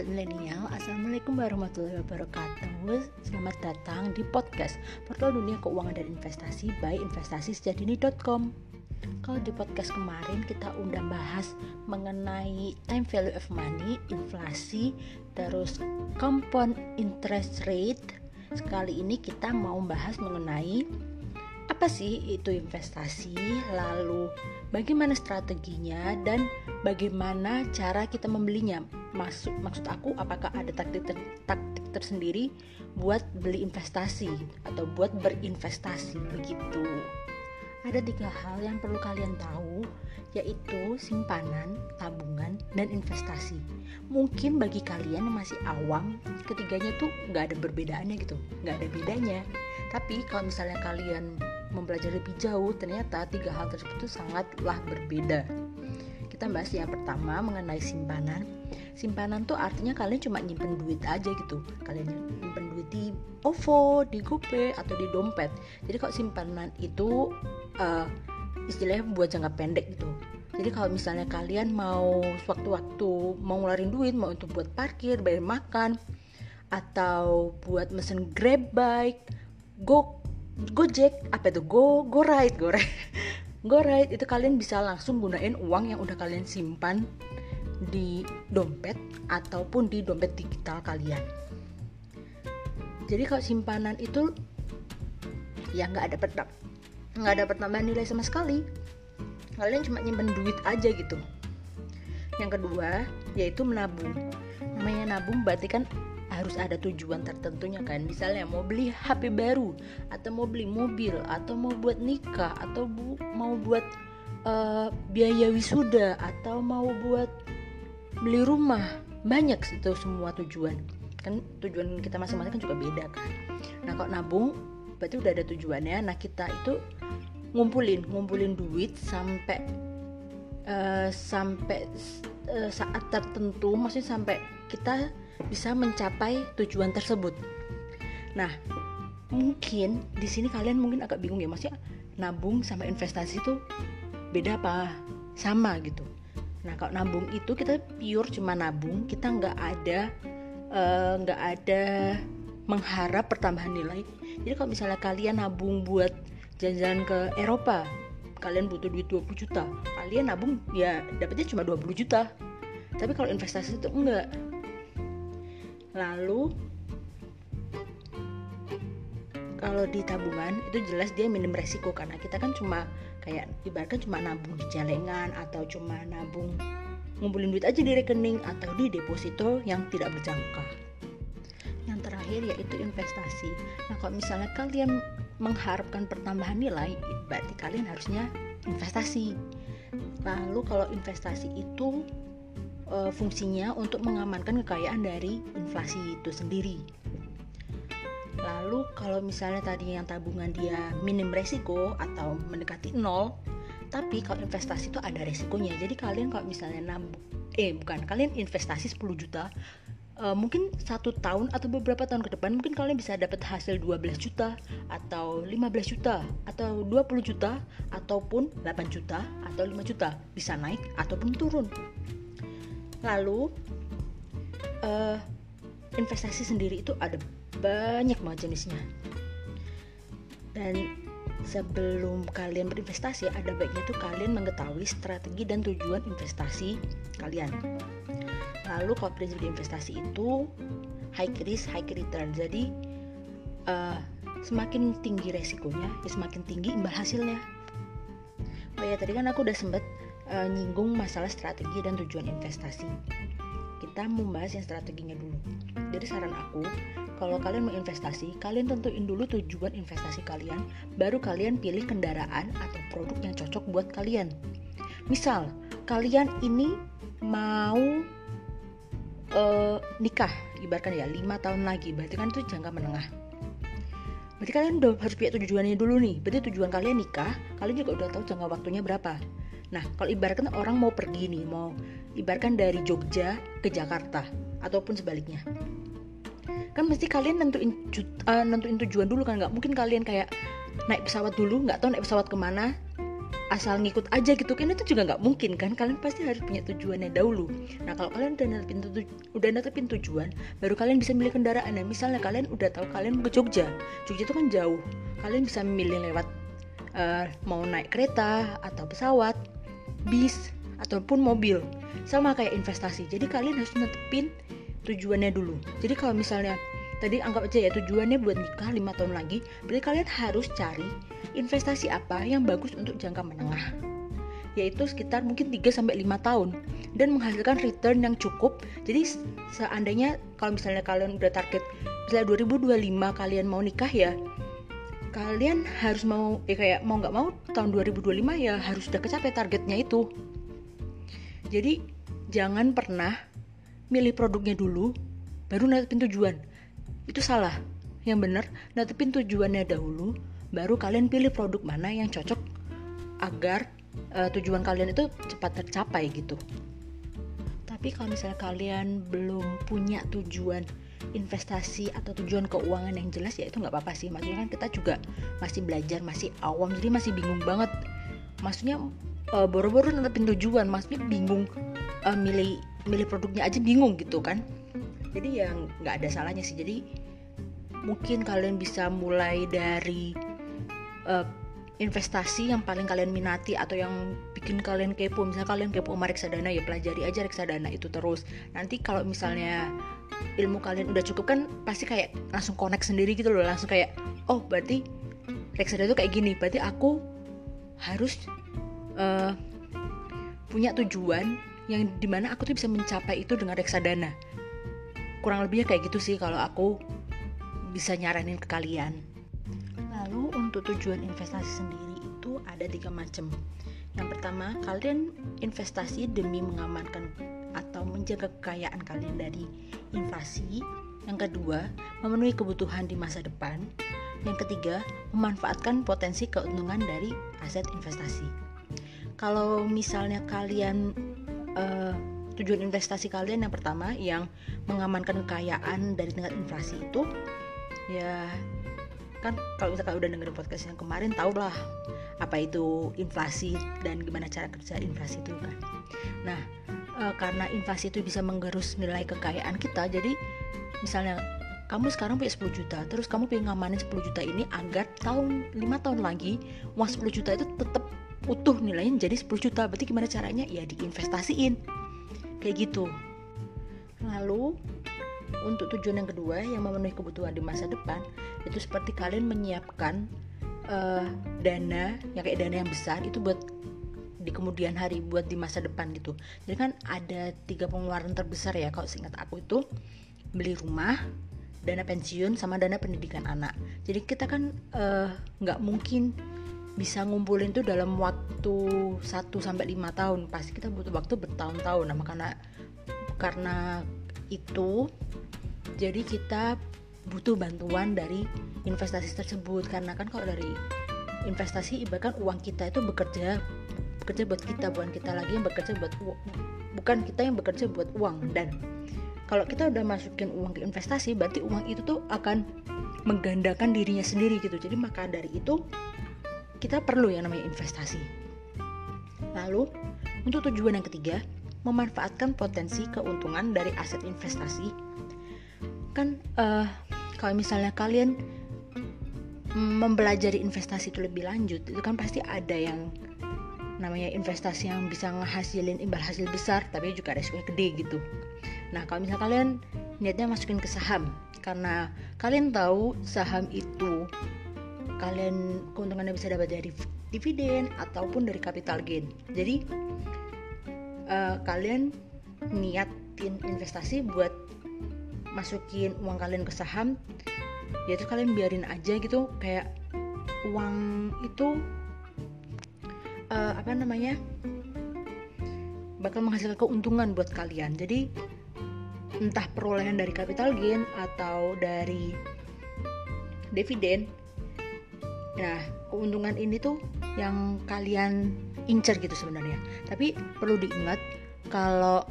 Sobat Milenial, Assalamualaikum warahmatullahi wabarakatuh. Selamat datang di podcast Portal Dunia Keuangan dan Investasi by investasi.sejadini.com Kalau di podcast kemarin kita undang bahas mengenai time value of money, inflasi, terus compound interest rate. Sekali ini kita mau bahas mengenai apa sih itu investasi, lalu bagaimana strateginya dan bagaimana cara kita membelinya. Maksud maksud aku apakah ada taktik ter, taktik tersendiri buat beli investasi atau buat berinvestasi begitu. Ada tiga hal yang perlu kalian tahu yaitu simpanan, tabungan, dan investasi. Mungkin bagi kalian yang masih awam, ketiganya tuh nggak ada perbedaannya gitu, nggak ada bedanya. Tapi kalau misalnya kalian mempelajari lebih jauh ternyata tiga hal tersebut itu sangatlah berbeda. Kita bahas yang pertama mengenai simpanan. Simpanan tuh artinya kalian cuma nyimpen duit aja gitu. Kalian nyimpen duit di OVO, di GoPay atau di dompet. Jadi kalau simpanan itu uh, istilahnya buat jangka pendek gitu. Jadi kalau misalnya kalian mau sewaktu-waktu mau ngeluarin duit mau untuk buat parkir bayar makan atau buat mesen grab bike go Gojek apa itu Go Go Ride Go Ride Go Ride itu kalian bisa langsung gunain uang yang udah kalian simpan di dompet ataupun di dompet digital kalian. Jadi kalau simpanan itu ya nggak ada pertap nggak ada pertambahan nilai sama sekali. Kalian cuma nyimpen duit aja gitu. Yang kedua yaitu menabung. Namanya nabung berarti kan harus ada tujuan tertentunya kan. Misalnya mau beli HP baru atau mau beli mobil atau mau buat nikah atau bu mau buat uh, biaya wisuda atau mau buat beli rumah. Banyak itu semua tujuan. Kan tujuan kita masing-masing kan juga beda kan. Nah kalau nabung berarti udah ada tujuannya. Nah kita itu ngumpulin ngumpulin duit sampai uh, sampai uh, saat tertentu. Maksudnya sampai kita bisa mencapai tujuan tersebut. Nah, mungkin di sini kalian mungkin agak bingung ya, maksudnya nabung sama investasi itu beda apa? Sama gitu. Nah, kalau nabung itu kita pure cuma nabung, kita nggak ada eh, nggak uh, ada mengharap pertambahan nilai. Jadi kalau misalnya kalian nabung buat jalan-jalan ke Eropa, kalian butuh duit 20 juta. Kalian nabung ya dapatnya cuma 20 juta. Tapi kalau investasi itu enggak lalu kalau di tabungan itu jelas dia minim resiko karena kita kan cuma kayak ibaratkan cuma nabung di celengan atau cuma nabung ngumpulin duit aja di rekening atau di deposito yang tidak berjangka. Yang terakhir yaitu investasi. Nah, kalau misalnya kalian mengharapkan pertambahan nilai, berarti kalian harusnya investasi. Lalu kalau investasi itu e, fungsinya untuk mengamankan kekayaan dari inflasi itu sendiri. Lalu kalau misalnya tadi yang tabungan dia minim resiko atau mendekati nol, tapi kalau investasi itu ada resikonya. Jadi kalian kalau misalnya nabung, eh bukan, kalian investasi 10 juta, uh, mungkin satu tahun atau beberapa tahun ke depan mungkin kalian bisa dapat hasil 12 juta atau 15 juta atau 20 juta ataupun 8 juta atau 5 juta bisa naik ataupun turun lalu uh, investasi sendiri itu ada banyak banget jenisnya. Dan sebelum kalian berinvestasi ada baiknya tuh kalian mengetahui strategi dan tujuan investasi kalian. Lalu kalau prinsip investasi itu high risk high return. Jadi uh, semakin tinggi resikonya ya semakin tinggi imbal hasilnya. Oh ya tadi kan aku udah sempet uh, nyinggung masalah strategi dan tujuan investasi. Kita membahas yang strateginya dulu. Jadi saran aku, kalau kalian mau investasi, kalian tentuin dulu tujuan investasi kalian, baru kalian pilih kendaraan atau produk yang cocok buat kalian. Misal, kalian ini mau uh, nikah, ibaratkan ya 5 tahun lagi, berarti kan itu jangka menengah. Berarti kalian udah harus punya tujuannya dulu nih. Berarti tujuan kalian nikah, kalian juga udah tahu jangka waktunya berapa. Nah, kalau ibaratkan orang mau pergi nih, mau ibaratkan dari Jogja ke Jakarta ataupun sebaliknya. Kan mesti kalian nentuin uh, nentuin tujuan dulu kan nggak mungkin kalian kayak naik pesawat dulu nggak tahu naik pesawat ke mana asal ngikut aja gitu kan itu juga nggak mungkin kan kalian pasti harus punya tujuannya dahulu nah kalau kalian udah netepin, tuju udah netepin tujuan baru kalian bisa milih kendaraan nah misalnya kalian udah tahu kalian mau ke Jogja Jogja itu kan jauh kalian bisa memilih lewat uh, mau naik kereta atau pesawat bis ataupun mobil. Sama kayak investasi. Jadi kalian harus netepin tujuannya dulu. Jadi kalau misalnya tadi anggap aja ya tujuannya buat nikah lima tahun lagi berarti kalian harus cari investasi apa yang bagus untuk jangka menengah. Yaitu sekitar mungkin 3 sampai 5 tahun. Dan menghasilkan return yang cukup. Jadi seandainya kalau misalnya kalian udah target misalnya 2025 kalian mau nikah ya, kalian harus mau eh kayak mau nggak mau tahun 2025 ya harus udah kecapai targetnya itu. Jadi jangan pernah milih produknya dulu baru netepin tujuan. Itu salah. Yang benar netepin tujuannya dahulu baru kalian pilih produk mana yang cocok agar uh, tujuan kalian itu cepat tercapai gitu. Tapi kalau misalnya kalian belum punya tujuan investasi atau tujuan keuangan yang jelas ya itu nggak apa-apa sih. Maksudnya kan kita juga masih belajar, masih awam, jadi masih bingung banget. Maksudnya uh, boro-boro nentuin tujuan, maksudnya bingung uh, milih milih produknya aja bingung gitu kan. Jadi yang nggak ada salahnya sih. Jadi mungkin kalian bisa mulai dari uh, investasi yang paling kalian minati atau yang bikin kalian kepo misalnya kalian kepo sama reksadana ya pelajari aja reksadana itu terus nanti kalau misalnya ilmu kalian udah cukup kan pasti kayak langsung connect sendiri gitu loh. Langsung kayak oh berarti reksadana itu kayak gini. Berarti aku harus uh, punya tujuan yang di mana aku tuh bisa mencapai itu dengan reksadana kurang lebihnya kayak gitu sih kalau aku bisa nyaranin ke kalian. Lalu untuk tujuan investasi sendiri itu ada tiga macam. Yang pertama, kalian investasi demi mengamankan atau menjaga kekayaan kalian dari inflasi. Yang kedua, memenuhi kebutuhan di masa depan. Yang ketiga, memanfaatkan potensi keuntungan dari aset investasi. Kalau misalnya kalian uh, tujuan investasi kalian yang pertama yang mengamankan kekayaan dari tingkat inflasi itu ya kan kalau misalkan udah dengerin podcast yang kemarin tau lah apa itu inflasi dan gimana cara kerja inflasi itu kan nah e, karena inflasi itu bisa menggerus nilai kekayaan kita jadi misalnya kamu sekarang punya 10 juta terus kamu pengen ngamanin 10 juta ini agar tahun 5 tahun lagi uang 10 juta itu tetap utuh nilainya jadi 10 juta. Berarti gimana caranya? Ya diinvestasiin. Kayak gitu. Lalu untuk tujuan yang kedua yang memenuhi kebutuhan di masa depan itu seperti kalian menyiapkan uh, dana yang kayak dana yang besar itu buat di kemudian hari buat di masa depan gitu. Jadi kan ada tiga pengeluaran terbesar ya kalau seingat aku itu beli rumah dana pensiun sama dana pendidikan anak. Jadi kita kan eh, nggak uh, mungkin bisa ngumpulin tuh dalam waktu 1 sampai lima tahun. Pasti kita butuh waktu bertahun-tahun. Nah karena karena itu jadi kita butuh bantuan dari investasi tersebut. Karena kan kalau dari investasi ibaratkan uang kita itu bekerja bekerja buat kita bukan kita lagi yang bekerja buat bukan kita yang bekerja buat uang. Dan kalau kita udah masukin uang ke investasi berarti uang itu tuh akan menggandakan dirinya sendiri gitu. Jadi maka dari itu kita perlu yang namanya investasi. Lalu untuk tujuan yang ketiga memanfaatkan potensi keuntungan dari aset investasi. Kan uh, kalau misalnya kalian mempelajari investasi itu lebih lanjut itu kan pasti ada yang namanya investasi yang bisa ngehasilin imbal hasil besar tapi juga resikonya gede gitu. Nah kalau misalnya kalian niatnya masukin ke saham karena kalian tahu saham itu kalian keuntungannya bisa dapat dari dividen ataupun dari capital gain. Jadi uh, kalian niatin investasi buat masukin uang kalian ke saham ya terus kalian biarin aja gitu kayak uang itu uh, apa namanya bakal menghasilkan keuntungan buat kalian. Jadi entah perolehan dari capital gain atau dari dividen nah keuntungan ini tuh yang kalian incer gitu sebenarnya. Tapi perlu diingat kalau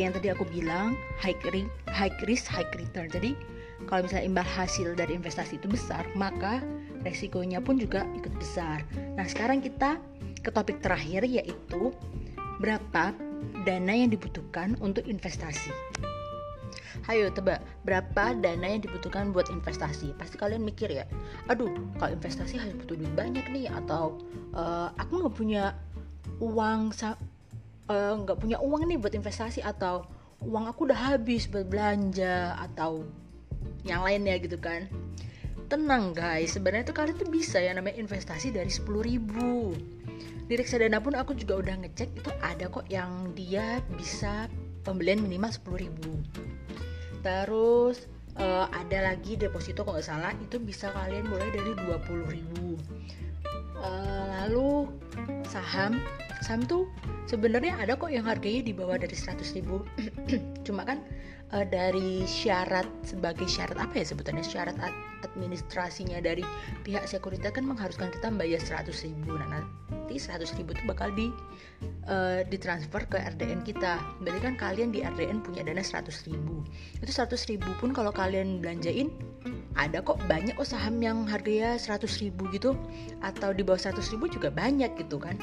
yang tadi aku bilang high risk, high risk high return. Jadi kalau misalnya imbal hasil dari investasi itu besar maka resikonya pun juga ikut besar. Nah sekarang kita ke topik terakhir yaitu berapa dana yang dibutuhkan untuk investasi. Hayo tebak berapa dana yang dibutuhkan buat investasi? Pasti kalian mikir ya, aduh kalau investasi harus butuh duit banyak nih atau uh, aku nggak punya uang eh, nggak uh, punya uang nih buat investasi atau uang aku udah habis buat belanja atau yang lainnya gitu kan tenang guys sebenarnya tuh kalian tuh bisa ya namanya investasi dari 10 ribu di reksadana pun aku juga udah ngecek itu ada kok yang dia bisa pembelian minimal 10 ribu. Terus uh, ada lagi deposito kalau nggak salah itu bisa kalian mulai dari 20 ribu. Uh, lalu saham saham tuh sebenarnya ada kok yang harganya di bawah dari 100 ribu. Cuma kan uh, dari syarat sebagai syarat apa ya sebutannya? Syarat administrasinya dari pihak sekuritas kan mengharuskan kita bayar 100 ribu. Nah nanti 100 ribu itu bakal di uh, ditransfer ke RDN kita. Berarti kan kalian di RDN punya dana 100 ribu. Itu 100 ribu pun kalau kalian belanjain ada kok banyak kok saham yang harganya 100 ribu gitu. Atau di bawah 100 ribu juga banyak gitu kan.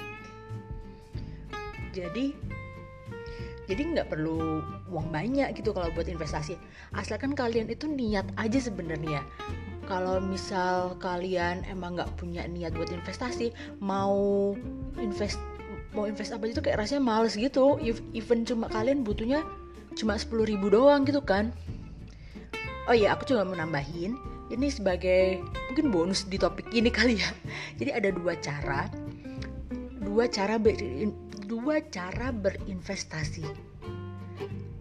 Jadi jadi nggak perlu uang banyak gitu kalau buat investasi. Asalkan kalian itu niat aja sebenarnya kalau misal kalian emang nggak punya niat buat investasi mau invest mau invest apa itu kayak rasanya males gitu. Even cuma kalian butuhnya cuma 10 ribu doang gitu kan. Oh iya aku juga mau nambahin ini sebagai mungkin bonus di topik ini kali ya. Jadi ada dua cara dua cara dua cara berinvestasi.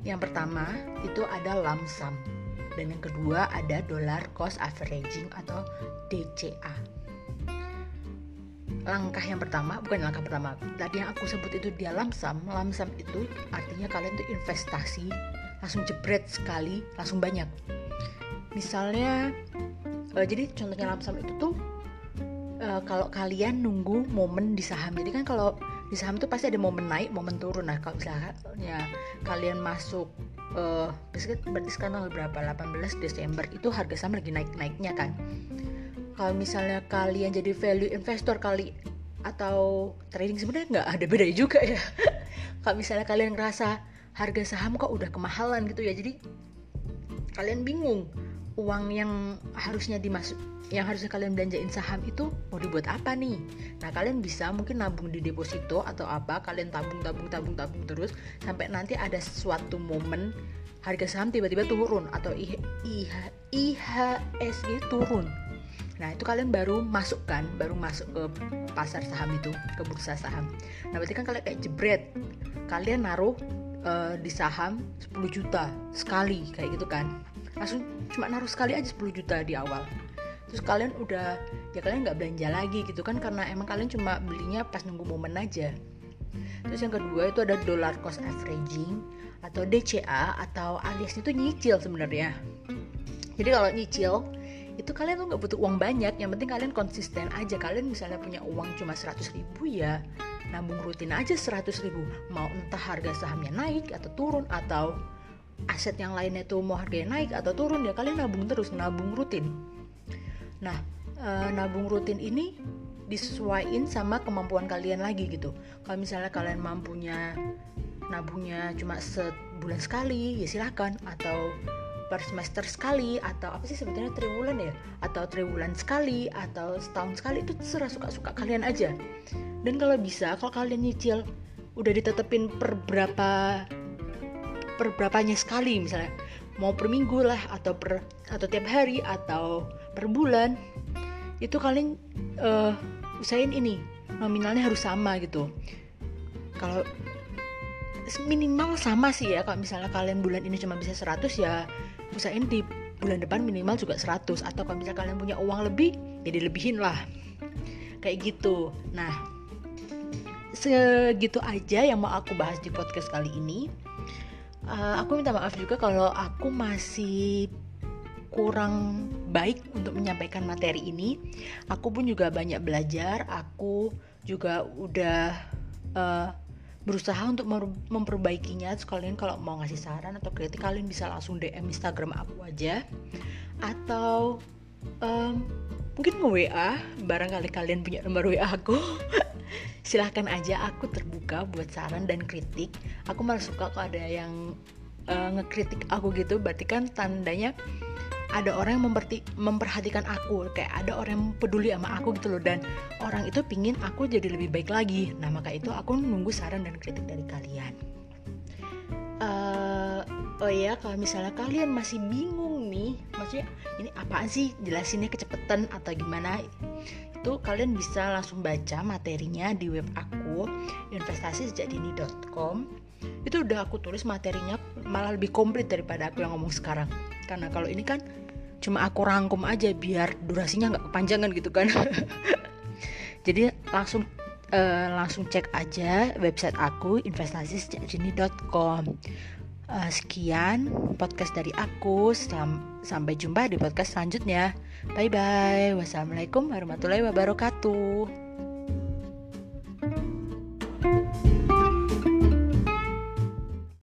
Yang pertama itu ada lump sum dan yang kedua ada dollar cost averaging atau DCA. Langkah yang pertama, bukan langkah pertama. Tadi yang aku sebut itu dia. Lump sum itu artinya kalian tuh investasi langsung jebret sekali, langsung banyak. Misalnya uh, jadi contohnya lump sum itu tuh uh, kalau kalian nunggu momen di saham. Jadi kan kalau di saham tuh pasti ada momen naik momen turun nah kalau misalnya kalian masuk uh, berarti sekarang tanggal berapa? 18 Desember. Itu harga saham lagi naik naiknya kan? Kalau misalnya kalian jadi value investor kali atau trading sebenarnya nggak ada beda juga ya. Kalau misalnya kalian ngerasa harga saham kok udah kemahalan gitu ya jadi kalian bingung uang yang harusnya dimasuk yang harusnya kalian belanjain saham itu mau dibuat apa nih? Nah kalian bisa mungkin nabung di deposito atau apa kalian tabung tabung tabung tabung terus sampai nanti ada suatu momen harga saham tiba-tiba turun atau IH, IH, IHSG turun. Nah itu kalian baru masuk kan, baru masuk ke pasar saham itu, ke bursa saham. Nah berarti kan kalian kayak jebret, kalian naruh uh, di saham 10 juta sekali kayak gitu kan langsung cuma naruh sekali aja 10 juta di awal. Terus kalian udah ya kalian nggak belanja lagi gitu kan karena emang kalian cuma belinya pas nunggu momen aja. Terus yang kedua itu ada dollar cost averaging atau DCA atau alias itu nyicil sebenarnya. Jadi kalau nyicil itu kalian tuh nggak butuh uang banyak yang penting kalian konsisten aja. Kalian misalnya punya uang cuma 100 ribu ya nabung rutin aja 100 ribu. Mau entah harga sahamnya naik atau turun atau aset yang lainnya tuh mau harganya naik atau turun ya kalian nabung terus nabung rutin. Nah e, nabung rutin ini disesuaikan sama kemampuan kalian lagi gitu. Kalau misalnya kalian mampunya nabungnya cuma sebulan sekali ya silahkan atau per semester sekali atau apa sih sebetulnya triwulan ya? Atau triwulan sekali atau setahun sekali itu serah suka-suka kalian aja. Dan kalau bisa kalau kalian nyicil udah ditetepin per berapa per berapanya sekali misalnya. Mau per minggu lah atau per atau tiap hari atau per bulan. Itu kalian uh, usahain ini nominalnya harus sama gitu. Kalau minimal sama sih ya kalau misalnya kalian bulan ini cuma bisa 100 ya usahain di bulan depan minimal juga 100 atau kalau misalnya kalian punya uang lebih ya dilebihin lah. Kayak gitu. Nah segitu aja yang mau aku bahas di podcast kali ini uh, aku minta maaf juga kalau aku masih kurang baik untuk menyampaikan materi ini. Aku pun juga banyak belajar. Aku juga udah uh, berusaha untuk memperbaikinya. Sekalian kalau mau ngasih saran atau kritik kalian bisa langsung DM Instagram aku aja. Atau um, mungkin nge WA barangkali kalian punya nomor WA aku. Silahkan aja aku terbuka buat saran dan kritik. Aku malah suka kalau ada yang uh, ngekritik aku gitu. Berarti kan tandanya ada orang yang memperti, memperhatikan aku. Kayak ada orang yang peduli sama aku gitu loh. Dan orang itu pingin aku jadi lebih baik lagi. Nah maka itu aku nunggu saran dan kritik dari kalian. Uh, oh ya kalau misalnya kalian masih bingung nih maksudnya ini apaan sih jelasinnya kecepatan atau gimana itu kalian bisa langsung baca materinya di web aku investasi investasisejakdini.com itu udah aku tulis materinya malah lebih komplit daripada aku yang ngomong sekarang. Karena kalau ini kan cuma aku rangkum aja biar durasinya nggak kepanjangan gitu kan. Jadi langsung uh, langsung cek aja website aku investasisejakdini.com uh, sekian podcast dari aku. Sampai jumpa di podcast selanjutnya. Bye bye wassalamualaikum warahmatullahi wabarakatuh